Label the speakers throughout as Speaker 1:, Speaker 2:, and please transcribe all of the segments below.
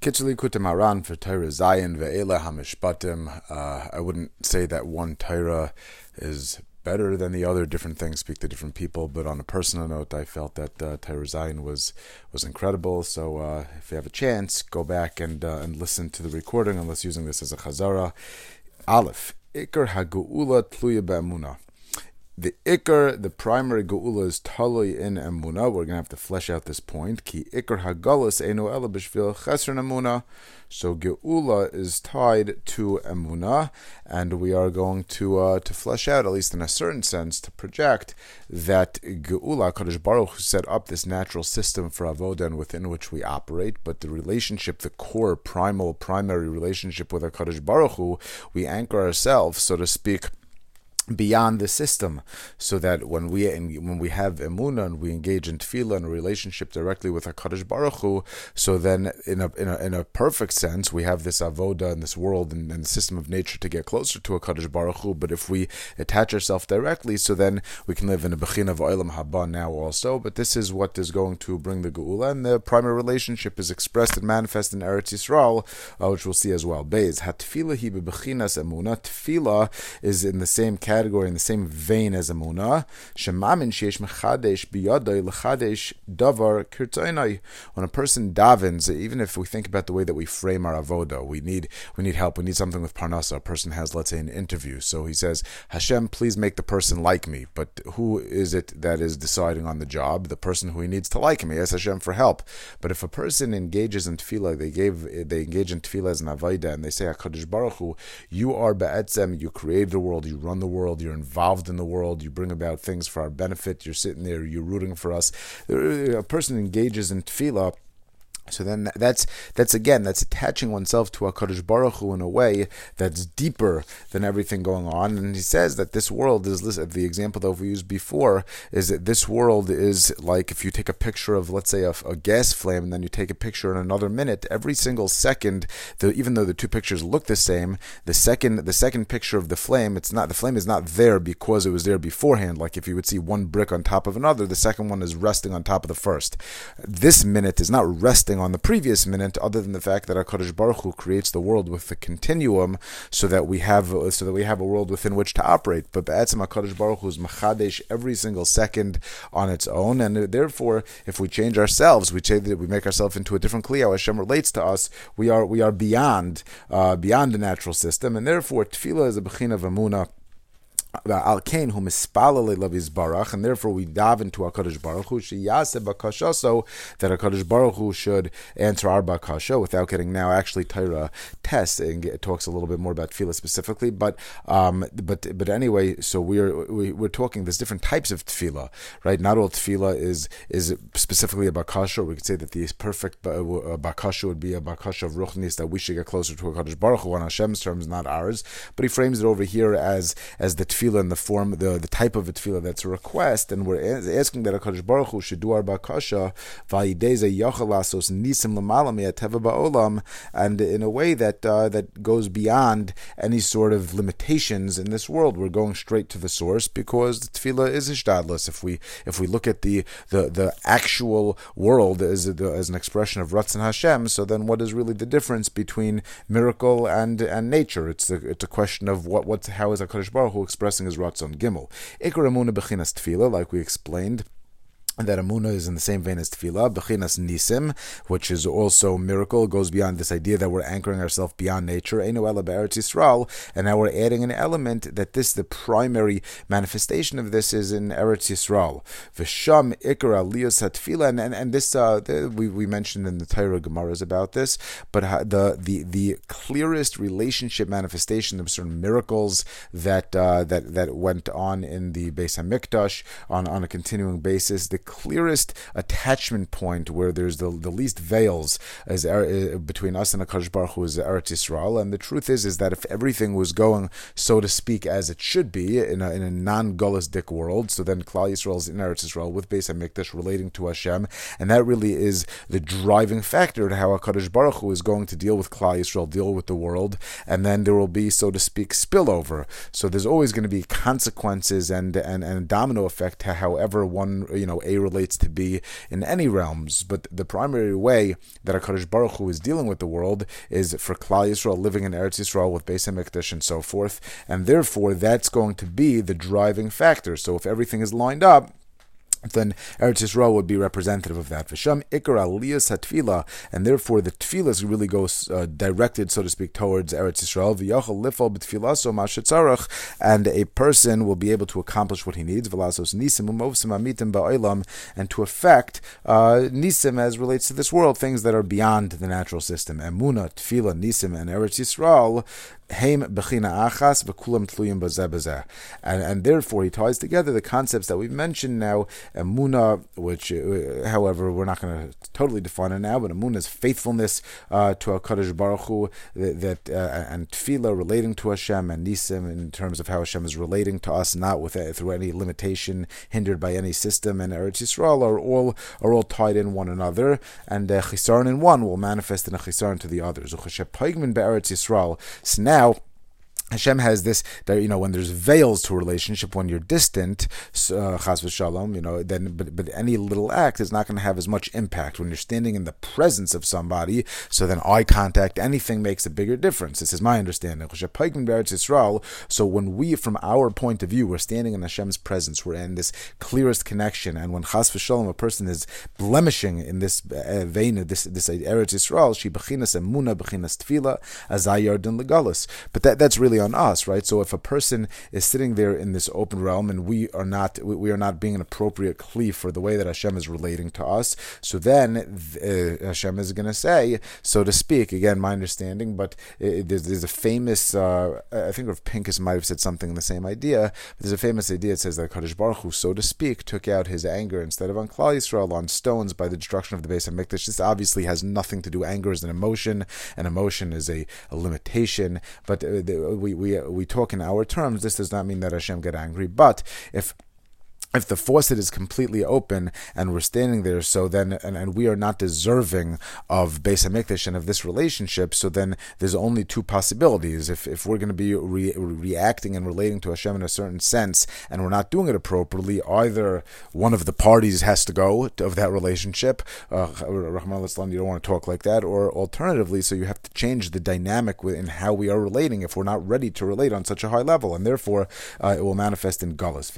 Speaker 1: Kitzur Likutei Moharan for Torah Zayin Ve'ela Hamishpatim. Uh, I wouldn't say that one Torah is better than the other. Different things speak to different people. But on a personal note, I felt that uh, Torah Zayin was was incredible. So uh, if you have a chance, go back and uh, and listen to the recording. Unless using this as a chazara. Aleph Iker Haguula Tluya Be'emunah the ikar, the primary geula is talui in emuna. We're going to have to flesh out this point. Ki ikar hagalus enu ela b'shvil chesron emuna. So geula is tied to emuna, and we are going to uh, to flesh out, at least in a certain sense, to project that geula, Kadosh Baruch Hu set up this natural system for avodah and within which we operate. But the relationship, the core, primal, primary relationship with Kadosh Baruch Hu, we anchor ourselves, so to speak beyond the system, so that when we when we have emuna and we engage in tefillah and a relationship directly with Hakadosh Baruch Hu, so then in a, in a in a perfect sense we have this avoda in this world and, and the system of nature to get closer to Hakadosh Baruch Hu. But if we attach ourselves directly, so then we can live in a bechin of oilam haba now also. But this is what is going to bring the geula, and the primary relationship is expressed and manifest in Eretz Yisrael, uh, which we'll see as well. Beis hatfila hi bebechinas emuna. Tefillah is in the same category category in the same vein as Amunah. Shemamin sheish mechadesh biyadai lechadesh davar kirtainai. When a person davens, even if we think about the way that we frame our avoda, we need we need help. We need something with parnasa. A person has, let's say, an interview. So he says, Hashem, please make the person like me. But who is it that is deciding on the job? The person who he needs to like him. He Hashem for help. But if a person engages in tefillah, they gave they engage in tefillah as an avoda, and they say, Hakadosh Baruch Hu, you are be'etzem. You created the world. You run the world world, you're involved in the world, you bring about things for our benefit, you're sitting there, you're rooting for us. Uh, a person engages in tefillah so then that's that's again that's attaching oneself to a Kadosh Baruch Hu in a way that's deeper than everything going on. And he says that this world is the example that we used before is that this world is like if you take a picture of let's say a, a gas flame and then you take a picture in another minute, every single second, the, even though the two pictures look the same, the second the second picture of the flame, it's not the flame is not there because it was there beforehand. Like if you would see one brick on top of another, the second one is resting on top of the first. This minute is not resting on the previous minute, other than the fact that Hakadosh Baruch Hu creates the world with the continuum, so that we have so that we have a world within which to operate. But Be'etzim Hakadosh Baruch Hu is machadesh every single second on its own, and therefore, if we change ourselves, we change we make ourselves into a different kli. How Hashem relates to us, we are we are beyond uh, beyond the natural system, and therefore, tefillah is a bechin of amuna Al Kain whom who mispalale laviz barach, and therefore we dive into Hakadosh Baruch Hu sheyase bakasha, so that Hakadosh Baruch Hu should answer our bakasha without getting now actually Torah tests and it talks a little bit more about tefillah specifically, but um, but but anyway, so we're we, we are talking there's different types of tefillah, right? Not all tefillah is is specifically a bakasha. We could say that the perfect bakasha would be a bakasha of ruchnis that we should get closer to Hakadosh Baruch Hu on Hashem's terms, not ours. But he frames it over here as as the tefillah in the form, the, the type of a tefillah that's a request, and we're asking that HaKadosh Baruch Hu should do our bakasha, vayideze yachalasos nisim l'malam ba'olam, and in a way that uh, that goes beyond any sort of limitations in this world. We're going straight to the source because the tefillah is ishtadlus. If we if we look at the the, the actual world as, a, as an expression of Ratzon Hashem, so then what is really the difference between miracle and and nature? It's a, it's a question of what what's how is HaKadosh Baruch Hu expressing expressing his Ratzon Gimel. Ikar Amuna Bechinas Tefillah, like we explained, that Amuna is in the same vein as Tefillah, Bechinas Nisim, which is also miracle, goes beyond this idea that we're anchoring ourselves beyond nature, Einu Be'eretz Yisrael, and now we're adding an element that this, the primary manifestation of this is in Eretz Yisrael. V'sham Ikar Aliyas HaTefillah, and, and, and this, uh, the, we, we mentioned in the Torah Gemaras about this, but the, the, the clearest relationship manifestation of certain miracles that, uh, that, that went on in the Beis HaMikdash on, on a continuing basis, the clearest attachment point where there's the, the least veils as uh, between us and Akash Baruch Hu is Eretz Yisrael. And the truth is, is that if everything was going, so to speak, as it should be in a, in a non-Golistic world, so then Klal Yisrael is in Eretz Yisrael with Beis Hamikdash relating to Hashem, and that really is the driving factor to how Hakadosh Baruch Hu is going to deal with Klal Yisrael, deal with the world, and then there will be, so to speak, spillover. So there's always going to be consequences and and and domino effect however one you know A relates to B in any realms, but the primary way that HaKadosh Baruch Hu is dealing with the world is for Klal Yisrael living in Eretz Yisrael with Beis HaMikdash and so forth, and therefore that's going to be the driving factor. So if everything is lined up, then Eretz Yisrael would be representative of that. V'sham ikar aliyas hatfila, and therefore the tefillas really goes uh, directed, so to speak, towards Eretz Yisrael. V'yachal lifal b'tfilaso mashetzarach, and a person will be able to accomplish what he needs. V'lasos nisim umovsim amitim ba'olam, and to affect uh, nisim as relates to this world, things that are beyond the natural system. Emuna, tefila, nisim, and Eretz Yisrael Heim bechina achas tluyim and and therefore he ties together the concepts that we've mentioned now. Emuna, which, uh, however, we're not going to totally define it now, but Emuna is faithfulness uh, to Hakadosh Baruch Hu, that, uh, and tefillah relating to Hashem, and nisim in terms of how Hashem is relating to us, not with uh, through any limitation hindered by any system. And Eretz Yisrael are all are all tied in one another, and uh, chisaron in one will manifest in a chisaron to the others. Yisrael. So now Hashem has this that you know when there's veils to a relationship when you're distant, uh, chas v'shalom, you know, then but, but any little act is not going to have as much impact when you're standing in the presence of somebody. So then eye contact, anything makes a bigger difference. This is my understanding. So when we, from our point of view, we're standing in Hashem's presence, we're in this clearest connection, and when chas v'shalom, a person is blemishing in this uh, vein, this this Eretz Yisrael, she bechinas emuna bechinas tefila azayardin legalus. But that that's really on us, right? So if a person is sitting there in this open realm and we are not we are not being an appropriate kli for the way that Hashem is relating to us, so then uh, Hashem is going to say, so to speak, again, my understanding, but it, there's, there's, a famous, uh, I think of Pincus might have said something in the same idea. there's a famous idea. It says that Kadosh Baruch Hu, so to speak, took out his anger instead of on Klal Yisrael on stones by the destruction of the Beis HaMikdash. This obviously has nothing to do. Anger is an emotion, and emotion is a, a limitation. But uh, the, we we we talk in our terms, this does not mean that Hashem get angry. But if if the faucet is completely open and we're standing there, so then and, and we are not deserving of Beis Hamikdash and of this relationship, so then there's only two possibilities. If if we're going to be re- reacting and relating to Hashem in a certain sense, and we're not doing it appropriately, either one of the parties has to go of that relationship. Uh, you don't want to talk like that, or alternatively, so you have to change the dynamic in how we are relating if we're not ready to relate on such a high level, and therefore uh, it will manifest in galus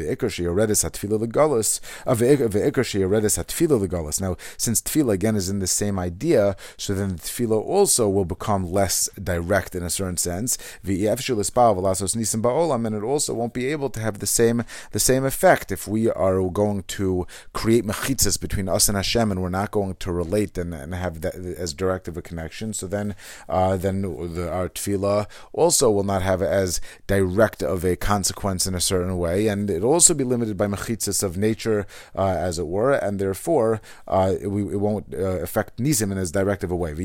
Speaker 1: tefillah. Now, since tefillah again is in the same idea, so then the tefillah also will become less direct in a certain sense. And it also won't be able to have the same the same effect if we are going to create mechitzas between us and Hashem, and we're not going to relate and, and have that as direct of a connection. So then, uh, then the, our tefillah also will not have as direct of a consequence in a certain way, and it'll also be limited by mechitzas mechitzas of nature, uh, as it were, and therefore uh, it, it, won't uh, affect nisim in as directive a way. There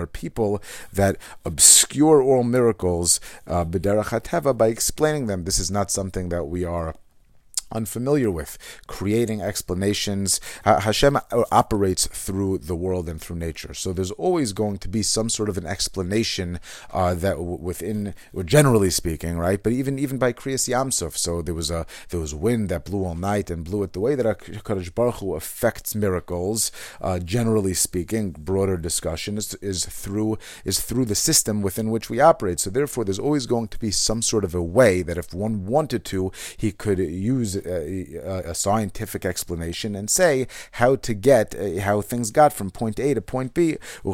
Speaker 1: are people that obscure oral miracles uh, by explaining them. This is not something that we are unfamiliar with, creating explanations. Hashem operates through the world and through nature. So there's always going to be some sort of an explanation uh, that within, generally speaking, right? But even even by Kriyas Yamsuf, so there was a there was wind that blew all night and blew it. The way that Hakadosh Baruch Hu affects miracles, uh, generally speaking, broader discussion is, is through is through the system within which we operate. So therefore, there's always going to be some sort of a way that if one wanted to, he could use a, a, scientific explanation and say how to get uh, how things got from point A to point B. When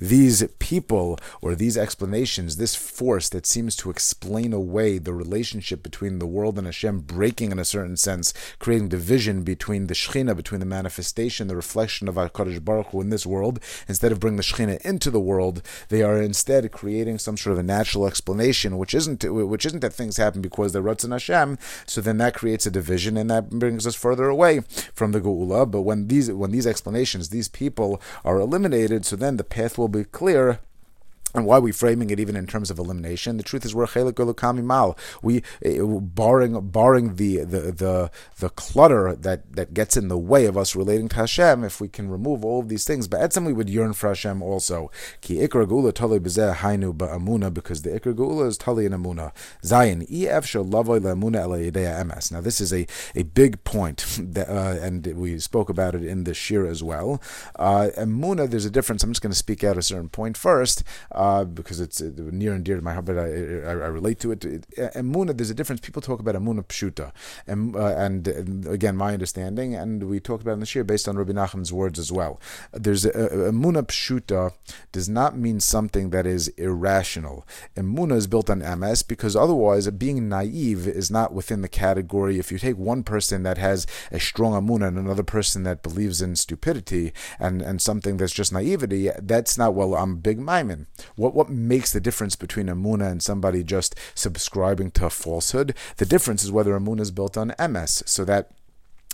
Speaker 1: these people or these explanations, this force that seems to explain away the relationship between the world and Hashem breaking in a certain sense, creating division between the Shechina, between the manifestation, the reflection of HaKadosh Baruch Hu in this world, instead of bringing the Shechina into the world, they are instead creating some sort of a natural explanation, which isn't which isn't that things happen because they're Ratzon Hashem. So then that creates a division, and that brings us further away from the Geula. But when these when these explanations, these people are eliminated, so then the path will be clear and why are we framing it even in terms of elimination? The truth is we're chelik ulukami mal. We eh, barring barring the, the the the clutter that, that gets in the way of us relating to Hashem, if we can remove all of these things, but etzem we would yearn for Hashem also. Ki ikra gula tali bezeh hainu ba'amuna, because the ikra gula is tali in amuna. Zayin ef lavoy le'amuna ele emes. Now this is a, a big point, that, uh, and we spoke about it in the shir as well. Uh, amuna, there's a difference. I'm just going to speak out a certain point first. Uh, uh, because it's uh, near and dear to my heart, but I, I, I relate to it. it. Emuna, there's a difference. People talk about Emuna Pshuta. And, uh, and, and, again, my understanding, and we talked about in the year based on Rabbi Nachman's words as well. There's a, Emuna Pshuta does not mean something that is irrational. Emuna is built on emes because otherwise, being naive is not within the category. If you take one person that has a strong Emuna and another person that believes in stupidity and, and something that's just naivety, that's not, well, I'm big Maimon. What what makes the difference between Amuna and somebody just subscribing to a falsehood? The difference is whether Amuna is built on emes, so that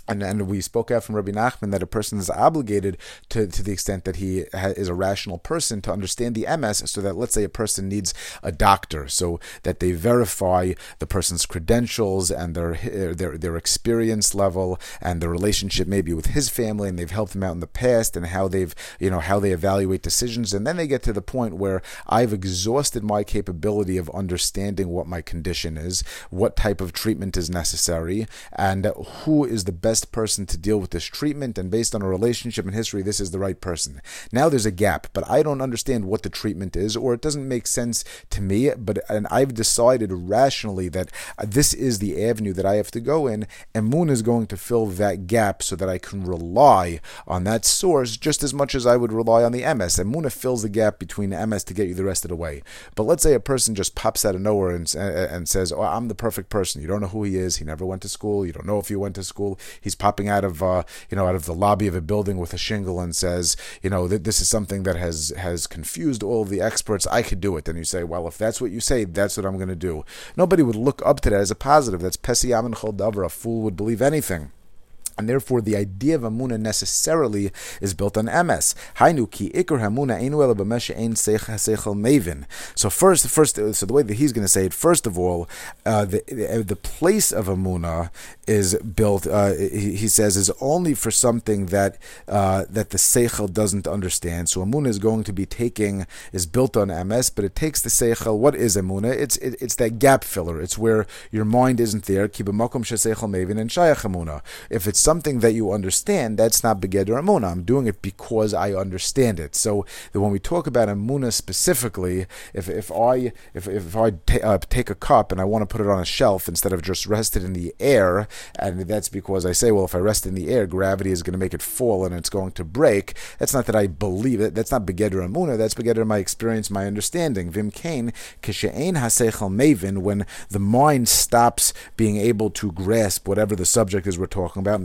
Speaker 1: and, and we spoke out from Rabbi Nachman that a person is obligated to, to the extent that he ha, is a rational person to understand the emes, so that let's say a person needs a doctor, so that they verify the person's credentials and their their their experience level and the relationship maybe with his family, and they've helped him out in the past, and how they've you know how they evaluate decisions, and then they get to the point where I've exhausted my capability of understanding what my condition is, what type of treatment is necessary, and who is the best best person to deal with this treatment, and based on a relationship and history, this is the right person. Now there's a gap, but I don't understand what the treatment is, or it doesn't make sense to me. But and I've decided rationally that uh, this is the avenue that I have to go in, and Moon is going to fill that gap so that I can rely on that source just as much as I would rely on the emes. And Moon fills the gap between emes to get you the rest of the way. But let's say a person just pops out of nowhere and, and says, "Oh, I'm the perfect person." You don't know who he is. He never went to school. You don't know if he went to school. He's popping out of uh, you know out of the lobby of a building with a shingle and says, you know, that this is something that has has confused all the experts. I could do it. And you say, well, if that's what you say, that's what I'm going to do. Nobody would look up to that as a positive. That's pesiyamin chol davar. A fool would believe anything and therefore the idea of Amuna necessarily is built on emes. So first, first, so the way that he's going to say it, first of all, uh, the the place of Amuna is built. Uh, he, says is only for something that uh, that the seichel doesn't understand. So Amuna is going to be taking is built on emes, but it takes the seichel. What is Amuna? It's it, it's that gap filler. It's where your mind isn't there. If it's something that you understand, that's not Begeder Amuna. I'm doing it because I understand it. So when we talk about Amuna specifically, if, if I if, if I t- uh, take a cup and I want to put it on a shelf instead of just rest it in the air, and that's because I say, well, if I rest in the air, gravity is going to make it fall and it's going to break. That's not that I believe it. That's not Begeder Amuna. That's Begeder my experience, my understanding. Vim Kain, Kishain Hasechel Mavin, when the mind stops being able to grasp whatever the subject is we're talking about.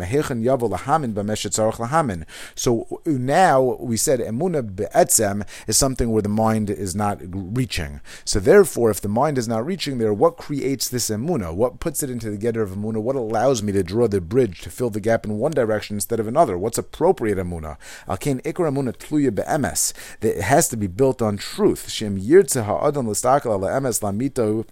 Speaker 1: So now we said emuna be'etzem is something where the mind is not reaching. So therefore, if the mind is not reaching there, what creates this emuna? What puts it into the getter of emuna? What allows me to draw the bridge to fill the gap in one direction instead of another? What's appropriate emuna? Alkein ikra emuna tluya be'emes. It has to be built on truth. Shem yirtze ha'adam l'stakal ala emes lamito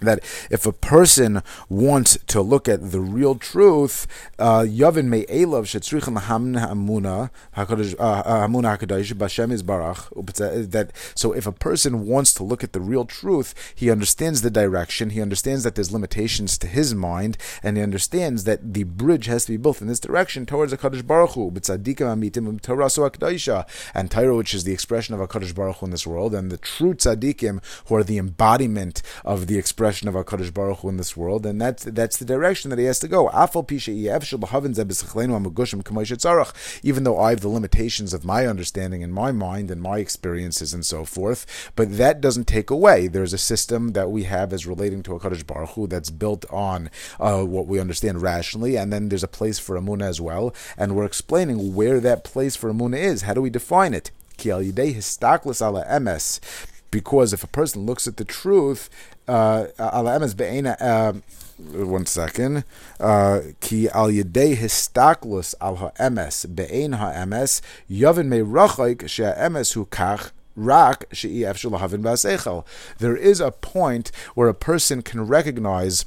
Speaker 1: that if a person wants to look at the real truth, uh, Yavin may elav hamuna hakadosh uh, uh, b'Hashem is barach. Uh, that so if a person wants to look at the real truth, he understands the direction. He understands that there's limitations to his mind, and he understands that the bridge has to be built in this direction towards a Kadosh Baruch Hu. And Torah, which is the expression of a Kadosh Baruch Hu in this world, and the true tzaddikim, who are the embodiment of the expression expression of Hakadosh Baruch Hu in this world, and that's that's the direction that he has to go. Even though I have the limitations of my understanding and my mind and my experiences and so forth, but that doesn't take away. There's a system that we have as relating to Hakadosh Baruch Hu that's built on uh, what we understand rationally, and then there's a place for Amuna as well, and we're explaining where that place for Amuna is. How do we define it? Ki al histaklis ala because if a person looks at the truth uh, uh, one second. Uh, ki al yedei histaklus al ha'emes be'ein ha'emes yavin me rachaik she'emes hu kach There is a point where a person can recognize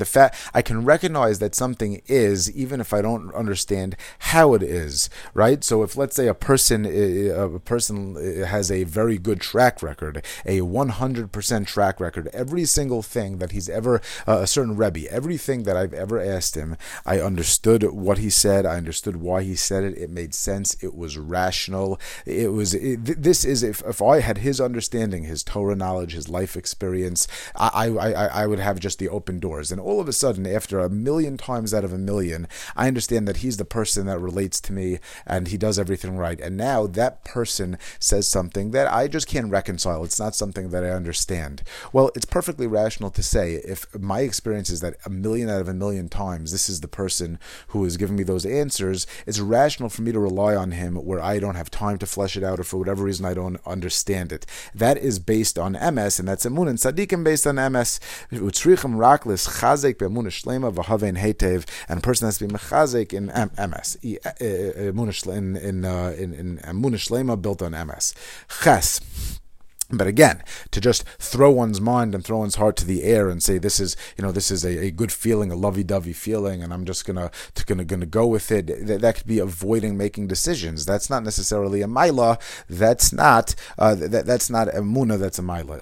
Speaker 1: the fact I can recognize that something is even if I don't understand how it is, right? So if let's say a person a person has a very good track record, a 100% track record, every single thing that he's ever uh, a certain rebbe, everything that I've ever asked him, I understood what he said, I understood why he said it, it made sense, it was rational. It was it, this is if if I had his understanding, his Torah knowledge, his life experience, I I I would have just the open doors and all of a sudden, after a million times out of a million, I understand that he's the person that relates to me and he does everything right. And now that person says something that I just can't reconcile. It's not something that I understand. Well, it's perfectly rational to say if my experience is that a million out of a million times this is the person who is giving me those answers, it's rational for me to rely on him where I don't have time to flesh it out or for whatever reason I don't understand it. That is based on emes, and that's Emun and Tzaddikim based on emes be'emunah shlema v'havein hetev, and a person has to be mechazik in emes, in in uh, in in emunah shlema built on emes. Ches. But again, to just throw one's mind and throw one's heart to the air and say this is, you know, this is a, a good feeling, a lovey-dovey feeling, and I'm just gonna to, gonna gonna go with it. That, that could be avoiding making decisions. That's not necessarily a maila. That's not uh, that, that's not a muna. That's a maila.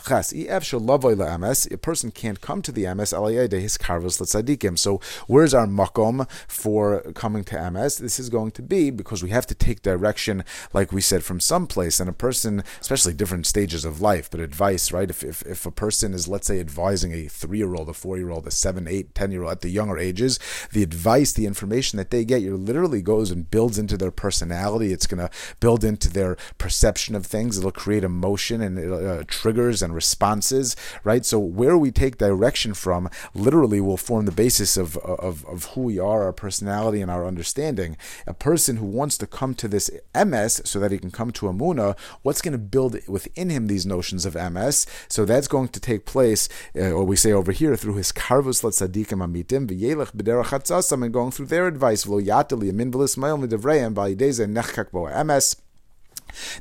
Speaker 1: A person can't come to the emes his karvus. So where's our makom for coming to emes? This is going to be because we have to take direction, like we said, from some place, and a person, especially different stages of life, but advice, right? If, if, if a person is, let's say, advising a three year old, a four year old, a seven, eight, ten year old at the younger ages, the advice, the information that they get, you literally goes and builds into their personality. It's going to build into their perception of things. It'll create emotion and uh, triggers and responses, right? So where we take direction from literally will form the basis of, of, of who we are, our personality, and our understanding. A person who wants to come to this emes so that he can come to Amuna, what's going to build within him these these notions of emes. So that's going to take place, uh, or we say over here, through his karvus tzadikim amitim v'yelech b'derach and going through their advice v'lo yatel yamin v'lismael midavreim ba'ideze nechkak bo emes.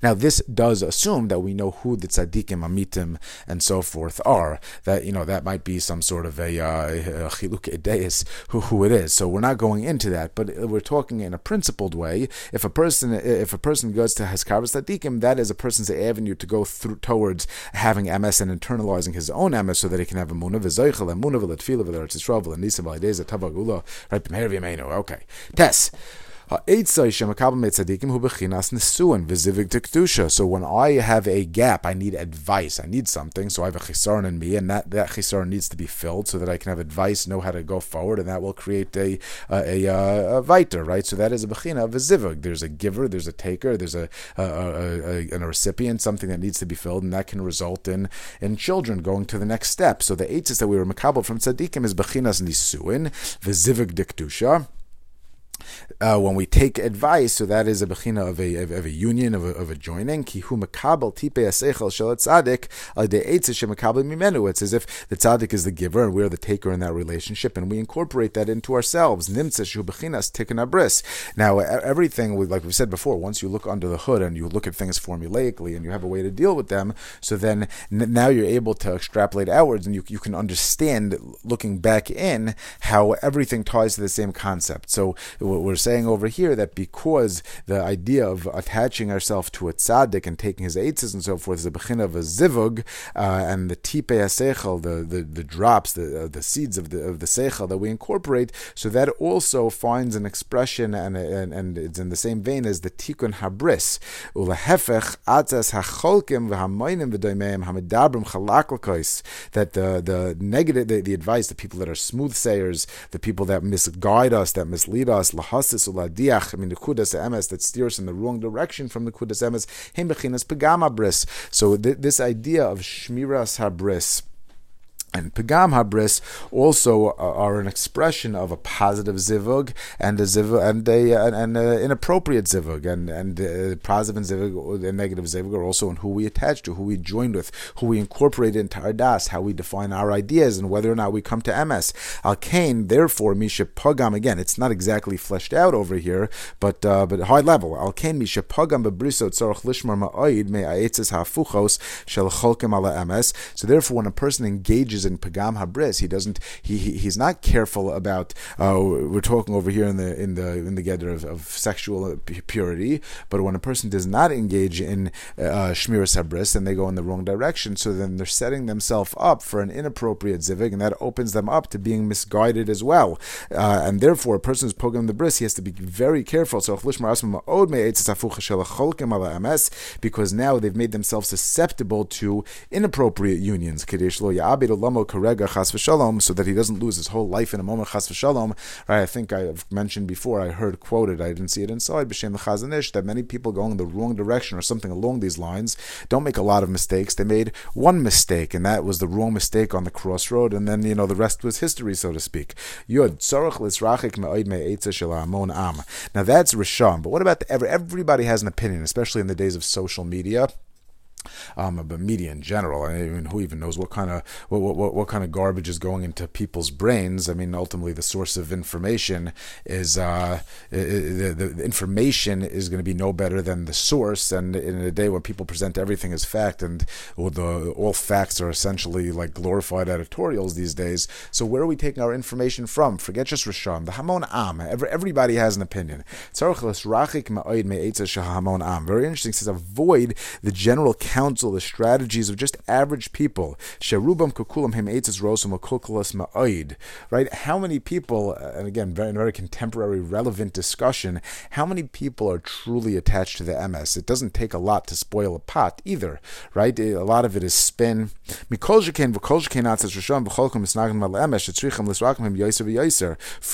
Speaker 1: Now, this does assume that we know who the tzaddikim, amitim, and so forth are. That you know that might be some sort of a uh, chiluk uh, who, who it is. So we're not going into that, but we're talking in a principled way. If a person if a person goes to Haskaras tzaddikim, that is a person's avenue to go through towards having emes and internalizing his own emes, so that he can have a munah v'zoichel, a munah v'letfila v'leretz yisrael v'lenisa v'alideza tavagula right b'meher v'yameinu. Okay, Tess. So when I have a gap, I need advice. I need something, so I have a chisaron in me, and that, that chisaron needs to be filled so that I can have advice, know how to go forward, and that will create a a, a, uh, a viter, right? So that is a bechina of a zivug. There's a giver, there's a taker, there's a, a, a, a, recipient, something that needs to be filled, and that can result in in children going to the next step. So the eitzes that we were makabel from tzaddikim is bechinas nisuin, v'zivug diktusha uh, when we take advice, so that is a bechina of a, of, of a union, of a, of a joining. Kihu shel tzadik al mimenu. It's as if the tzaddik is the giver and we're the taker in that relationship, and we incorporate that into ourselves. Nimtza bechinas. Now, everything, like we said before, once you look under the hood and you look at things formulaically and you have a way to deal with them, so then now you're able to extrapolate outwards and you, you can understand, looking back in, how everything ties to the same concept. So we're saying over here that because the idea of attaching ourselves to a tzaddik and taking his eitzes and so forth is a bechin of a zivug, uh, and the tipe seichel, the, the the drops, the uh, the seeds of the of the seichel that we incorporate, so that also finds an expression and and, and it's in the same vein as the tikkun habris. Ulahefech atzas hacholkim v'hamoinim v'doimeim hamidabrim chalaklkois that the the negative the, the advice the people that are smooth sayers the people that misguide us that mislead us lahasis uladiach, I mean the kudas emes that steers in the wrong direction from the kudas emes, hem bechinas pegama bris. So th- this idea of shmiras habris and Pagam Habris also are an expression of a positive zivug and a zivug and a and, and a inappropriate zivug and and uh, positive zivug and negative zivug are also in who we attach to, who we join with, who we incorporate into our das, how we define our ideas, and whether or not we come to emes. Al Kain, therefore, Misha Pagam again. It's not exactly fleshed out over here, but uh, but high level. Al Kain Misha Pagam bebrisot tzarach lishmar ma'oid me hafuchos shel cholkem ala emes. So therefore, when a person engages in pagam habris. He doesn't. He, he he's not careful about. Uh, we're talking over here in the in the in the gather of, of sexual purity. But when a person does not engage in uh, shmiras habris, then they go in the wrong direction. So then they're setting themselves up for an inappropriate zivig, and that opens them up to being misguided as well. Uh, and therefore, a person who's pogam the bris, he has to be very careful. So because now they've made themselves susceptible to inappropriate unions karega so that he doesn't lose his whole life in a moment chas v'shalom. Right? I think I've mentioned before. I heard quoted. I didn't see it inside b'shem Chazon that many people going in the wrong direction or something along these lines don't make a lot of mistakes. They made one mistake, and that was the wrong mistake on the crossroad, and then you know the rest was history, so to speak. Yud me'oid amon am. Now that's rishon, but what about the, everybody has an opinion, especially in the days of social media um, but media in general. I mean, who even knows what kind of what, what what kind of garbage is going into people's brains? I mean, ultimately, the source of information is uh, the, the information is going to be no better than the source. And in a day when people present everything as fact, and the all facts are essentially like glorified editorials these days. So where are we taking our information from? Forget just Rishon, the Hamon Am. Every, everybody has an opinion. Very interesting. Says avoid the general counsel, the strategies of just average people. Sherubam kukulam him rosum ma'oid. Right? How many people, uh, and again, very very contemporary, relevant discussion. How many people are truly attached to the emes? It doesn't take a lot to spoil a pot either, right? A lot of it is spin. For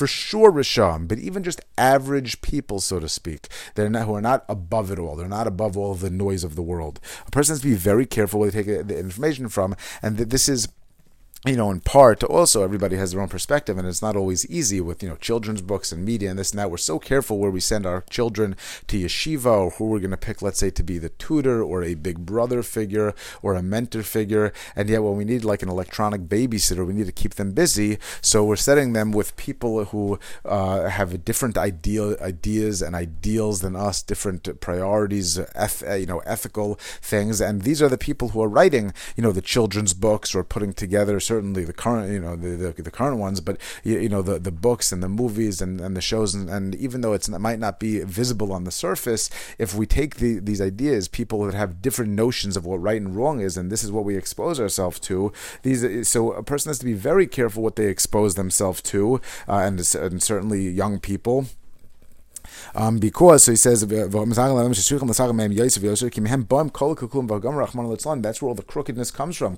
Speaker 1: sure, Risham, but even just average people, so to speak, they're not, who are not above it all. They're not above all the noise of the world. A person has to be very careful where they take the information from, and this is you know, in part, also everybody has their own perspective, and it's not always easy with you know children's books and media and this and that. We're so careful where we send our children to yeshiva, or who we're going to pick, let's say, to be the tutor or a big brother figure or a mentor figure, and yet when we need like an electronic babysitter, we need to keep them busy. So we're setting them with people who uh, have different ideal ideas and ideals than us, different priorities, eth- you know, ethical things, and these are the people who are writing, you know, the children's books or putting together certainly the current, you know, the, the, the current ones, but you, you, know, the, the books and the movies and, and the shows, and, and even though it's, it might not be visible on the surface, if we take the, these ideas, people that have different notions of what right and wrong is, and this is what we expose ourselves to. These, so a person has to be very careful what they expose themselves to, uh, and, and certainly young people um, because so he says that's where all the crookedness comes from.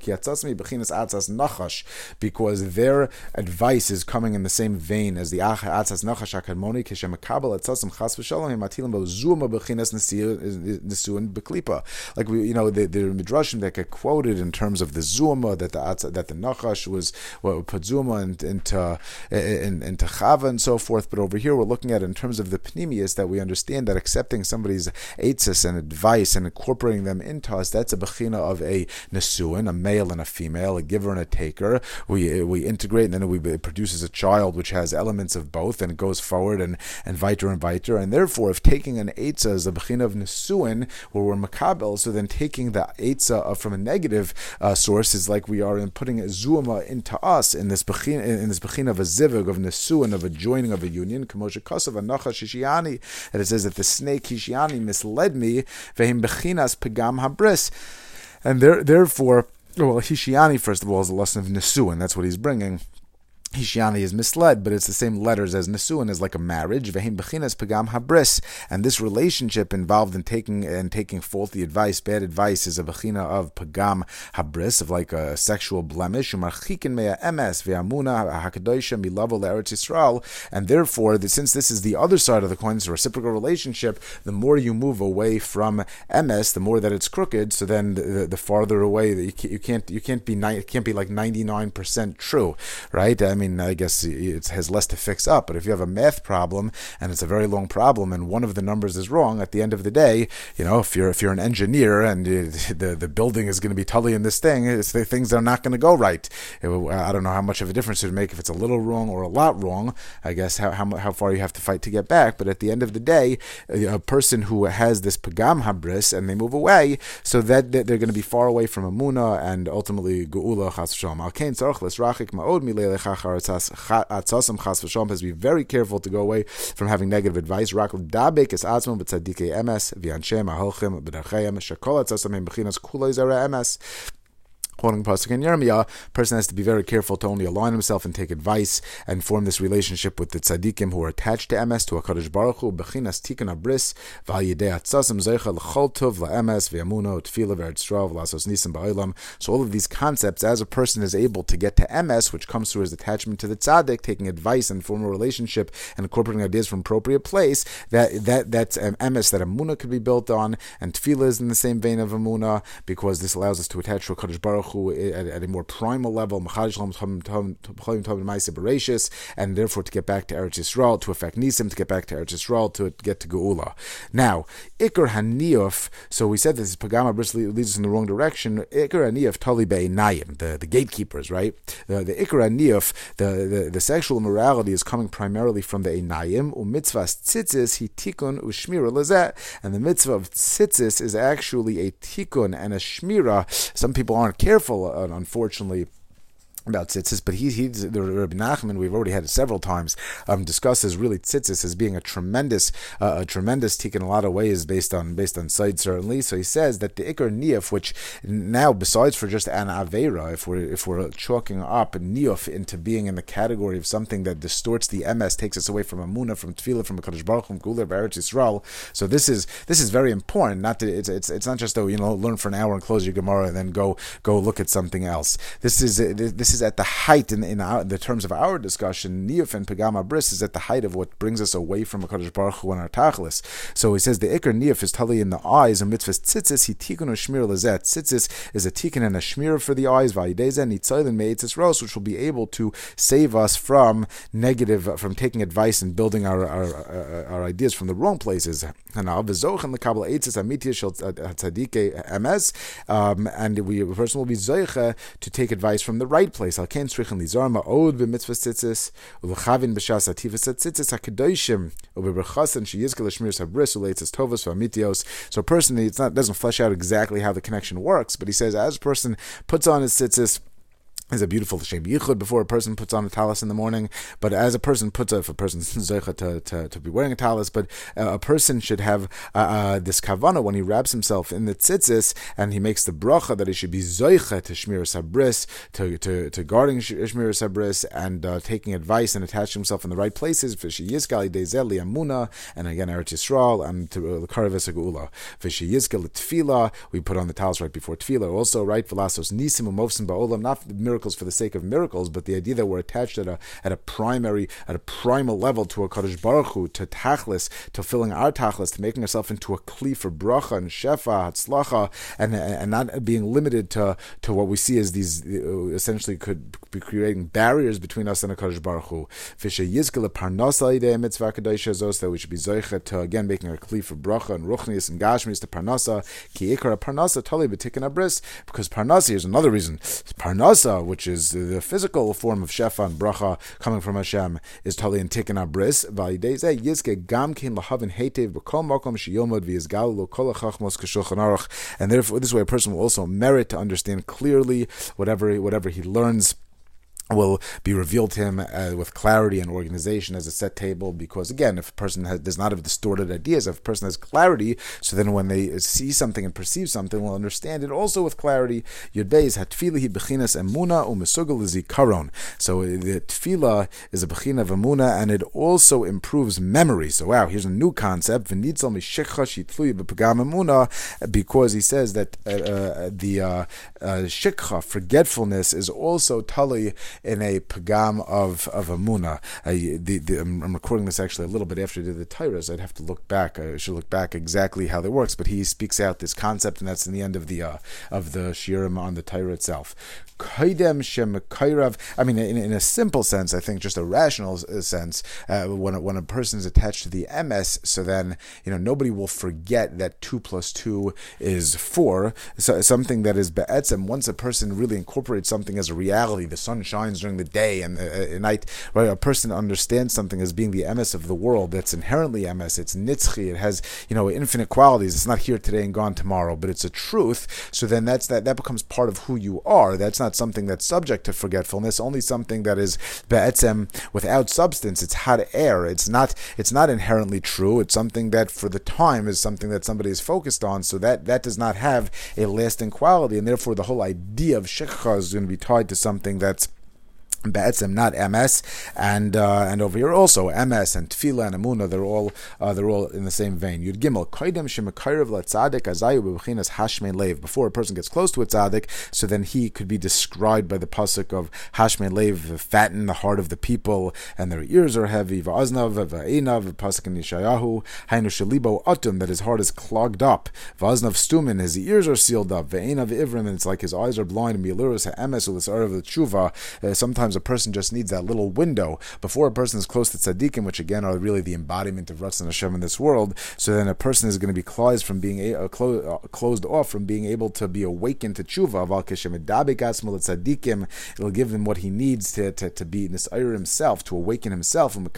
Speaker 1: Because their advice is coming in the same vein as the atzas nachash akadmoni kishemakabel atzasim chas v'shalom himatilim zuma bechinas nesuin beklipa. Like we, you know, the, the midrashim that get quoted in terms of the zuma that the that the nachash was what put zuma into into, into chava and so forth. But over here we're looking at in terms of the pnimi is that we understand that accepting somebody's eitzis and advice and incorporating them into us, that's a bechina of a nesuin, a male and a female, a giver and a taker. We we integrate and then we, it produces a child which has elements of both and goes forward and, and viter and viter. And therefore, if taking an eitzah is a bechina of nesuin, where we're makabel, so then taking the eitzah from a negative uh, source is like we are in putting a zuama into us in this bechina, in this bechina of a zivig, of nesuin, of a joining of a union, kamosha kasav, a shishiani, that it says that the snake Kishiani misled me, vehim bechinas pegam habris. And there, therefore, well, Hishiani, first of all, is a lesson of Nisu, and that's what he's bringing Hishiani is misled, but it's the same letters as Nesuin is like a marriage. Vehim bechinas pagam habris, and this relationship involved in taking and taking faulty advice, bad advice, is a bechina of pagam habris, of like a sexual blemish. Umarchikin mea emes ve'amuna hakadoisha milavo Yisrael, and therefore, since this is the other side of the coin, it's a reciprocal relationship. The more you move away from emes, the more that it's crooked. So then, the, the farther away that you can't you can't be it can't be like ninety nine percent true, right? I mean, I mean, I guess it has less to fix up. But if you have a math problem and it's a very long problem and one of the numbers is wrong, at the end of the day, you know, if you're if you're an engineer and the the building is going to be totally in this thing, it's the things that are not going to go right. It, I don't know how much of a difference it would make if it's a little wrong or a lot wrong. I guess how how, how far you have to fight to get back. But at the end of the day, a person who has this pagam habris and they move away, so that, that they're going to be far away from amuna and ultimately geula chas shalom. Al kain tzarich lesrachik ma'od v'shom has be very careful to go away from having negative advice. Rak dabek quoting Pasuk in Yirmiyah, person has to be very careful to only align himself and take advice and form this relationship with the tzaddikim who are attached to emes, to HaKadosh Baruch Hu, bechinas tikkun abris, zeicha l'chol tov v'yamuno, v'lasos nisim ba'olam. So all of these concepts, as a person is able to get to emes, which comes through his attachment to the tzaddik, taking advice and forming a relationship and incorporating ideas from appropriate place, that, that that's emes that Amuna could be built on, and tefillah is in the same vein of Amuna, because this allows us to attach to HaKadosh Baruch Eh, at, at, a more primal level, and therefore to get back to Eretz Yisrael, to affect Nisim, to get back to Eretz Yisrael, to get to Geula. Now, Iker Haniyuf, so we said this Pagama leads us in the wrong direction. Iker Haniyuf Tali Nayim, the, the gatekeepers, right? The, Iker Haniyuf, the, the, the sexual immorality is coming primarily from the Enayim, umitzvahs tzitzis he tikun ushmira lazet, and the mitzvah of tzitzis is actually a tikun and a shmira. Some people aren't careful careful, uh, unfortunately, about tzitzis, but he, he's the Rabbi Nachman. We've already had it several times um, discusses really tzitzis as being a tremendous, uh, a tremendous tik in a lot of ways based on based on side certainly. So he says that the ikar niyaf, which now besides for just an avera, if we're if we're chalking up niyaf into being in the category of something that distorts the emes, takes us away from amuna, from tefillah, from Kadosh Baruch from Guler, Eretz Yisrael. So this is this is very important. Not to, it's it's it's not just though you know learn for an hour and close your Gemara and then go go look at something else. This is this is at the height in, in, our, in the terms of our discussion. Niyuf and Bris is at the height of what brings us away from Hakadosh Baruch Hu and our Tachlis. So he says the Iker Niyuf is tali in the eyes and mitzvahs tzitzis he tikun or shmir lazet. Tzitzis is a tikun and a shmir for the eyes. Vayideza nitzaylin meitzis ros, which will be able to save us from negative, from taking advice and building our our, our, our ideas from the wrong places. And the Kabbalah eitzis amitia shel tzadike emes, um, and we a person will be zoicha to take advice from the right place. Al ken tzrichen lizar ma'od b'mitzvah tzitzis u'lechavin b'shas ativas tzitzis hakadoshim u'beberchasen sheyizkel l'shmir sabris u'leitzis tovas v'amitios. So personally, it's not doesn't flesh out exactly how the connection works, but he says as a person puts on his tzitzis is a beautiful shem yichud before a person puts on a talis in the morning. But as a person puts, a, a person's zeicha to, to, to be wearing a talis, but uh, a person should have uh, uh, this kavana when he wraps himself in the tzitzis and he makes the bracha that he should be zeicha to shmir sabris, to, to, to guarding shmir sabris and uh, taking advice and attaching himself in the right places. V'shi yizkal dezeli amuna and again Eretz Yisrael and to uh, karavis agula. V'shi yizkal tefila. We put on the talis right before tefila. Also right v'lasos nisim umovsim ba'olam not miracle miracles for the sake of miracles, but the idea that we're attached at a at a primary at a primal level to a Kadosh Baruch Hu, to tachlis, to filling our tachlis, to making ourselves into a kli for bracha and shefa, hatzlacha, and and not being limited to to what we see as these uh, essentially could be creating barriers between us and a Kadosh Baruch Hu. Mitzvah that we should be zoichet to again making a kli for bracha and ruchnius and gashmis to parnasa ki ikar parnasa tali b'tikkun abris because parnasa is another reason parnasa which is the physical form of shefa and bracha coming from Hashem, is tali and tikkun abris. Yizke gam hetev. And therefore, this way, a person will also merit to understand clearly whatever whatever he learns will be revealed to him uh, with clarity and organization as a set table because again if a person has, does not have distorted ideas if a person has clarity so then when they see something and perceive something will understand it also with clarity. Beis hatfilah bechinas emuna umesugal zikaron so the tefillah is a bechina of emuna and it also improves memory. So wow here's a new concept. Because he says that uh, uh, the uh, uh, shikha forgetfulness is also tali in a pagam of of Amuna. I, the, the, I'm, recording this actually a little bit after the Tyrus. I'd have to look back. I should look back exactly how that works. But he speaks out this concept, and that's in the end of the uh, of the shirim on the Torah itself. Kaidem shem I mean, in, in, a simple sense, I think just a rational uh, sense, uh, when a, when a person is attached to the emes, so then you know nobody will forget that two plus two is four. So something that is be'etzem. Once a person really incorporates something as a reality, the sun shines during the day and uh, uh, at night. Right, a person understands something as being the emes of the world. That's inherently emes. It's nitzchi. It has you know infinite qualities. It's not here today and gone tomorrow, but it's a truth. So then that's that. That becomes part of who you are. That's not something that's subject to forgetfulness. Only something that is be'etzem without substance. It's hot air. It's not. It's not inherently true. It's something that for the time is something that somebody is focused on. So that that does not have a lasting quality, and therefore the whole idea of shikha is going to be tied to something that's Be'etzem, not emes, and uh, and over here also emes and Tefillah and Amuna, they're all uh, they're all in the same vein. Yud Gimel Koidem Shemakairav Latzadik Azayu Bechinas Hashmein Lev. Before a person gets close to a tzaddik, so then he could be described by the pasuk of Hashmein Lev, fatten the heart of the people, and their ears are heavy. Va'aznav va'enav pasuk in Yeshayahu Hainu Shalibo Atum that his heart is clogged up. Va'aznav Stumin his ears are sealed up. Va'enav Ivrim and it's like his eyes are blind. Milurus Ha'emes Ulis Arav Tshuva. Sometimes sometimes a person just needs that little window before a person is close to tzaddikim, which again are really the embodiment of Ratzon Hashem in this world. So then a person is going to be closed from being a, uh, clo- uh, closed off from being able to be awakened to tshuva. It'll give him what he needs to, to, to be nisayir himself, to awaken himself. And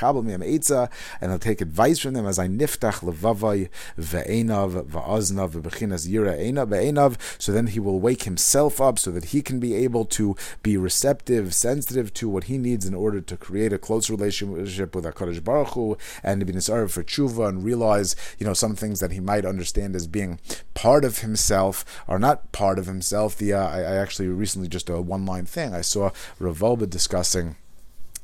Speaker 1: he'll take advice from them as I niftach levavai ve'enav va'aznav ve'bechinas yira ve'enav. So then he will wake himself up so that he can be able to be receptive, sensitive sensitive to what he needs in order to create a close relationship with HaKadosh Baruch Hu and to be nisarv for tshuva and realize, you know, some things that he might understand as being part of himself are not part of himself. The uh, I, I, actually recently just a one line thing I saw Rav Wolbe discussing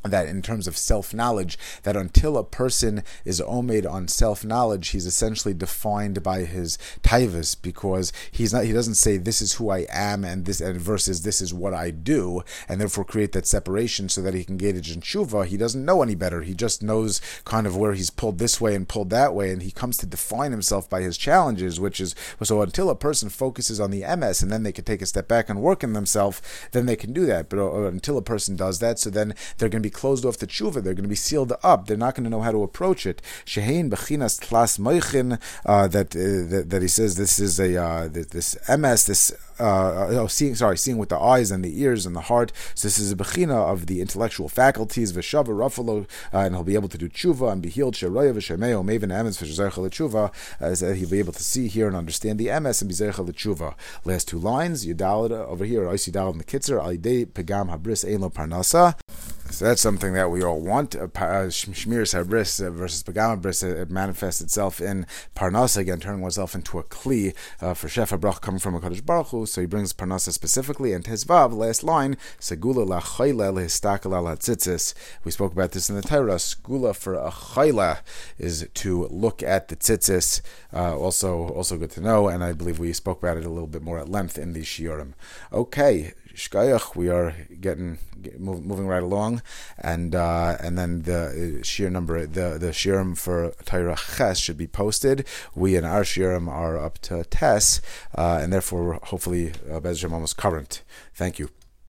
Speaker 1: that in terms of self knowledge, that until a person is omed on self knowledge, he's essentially defined by his taivas because he's not. He doesn't say this is who I am and this and versus this is what I do, and therefore create that separation so that he can engage in tshuva. He doesn't know any better. He just knows kind of where he's pulled this way and pulled that way, and he comes to define himself by his challenges, which is so. Until a person focuses on the emes and then they can take a step back and work in themselves, then they can do that. But uh, until a person does that, so then they're going to be closed off to tshuva. They're going to be sealed up. They're not going to know how to approach it. Shehein bechinas tlas moichin. Uh, that, uh, that that he says this is a uh, this ms this uh, oh, seeing sorry seeing with the eyes and the ears and the heart. So this is a bechina of the intellectual faculties. V'shava rafalo, uh, and he'll be able to do tshuva and be healed. Sheroya v'shemeo maven emes v'shezercha l'tshuva. As he'll be able to see, hear, and understand the emes and be zercha l'tshuva. Last two lines. Yudalad over here. Oisi dalad in the Kitzur. Alidei pegam habris ein lo parnasa. So that's something that we all want. Uh, Sabris versus Pagama Bris, it manifests itself in Parnasa, again, turning oneself into a Kli uh, for Shefa Brach coming from a Kadosh Baruch Hu. So he brings Parnasa specifically. And Tezvav, last line, Segula la Chayla lehistakala la tzitzis. We spoke about this in the Torah. Segula for a Chayla is to look at the tzitzis. Uh, also, also good to know. And I believe we spoke about it a little bit more at length in the Shiurim. Okay, Shkayach, we are getting get, move, moving right along, and uh, and then the uh, shear number the the shiurim for Torah Ches should be posted. We and our shiurim are up to Tes, uh, and therefore hopefully uh, Bez almost current. Thank you.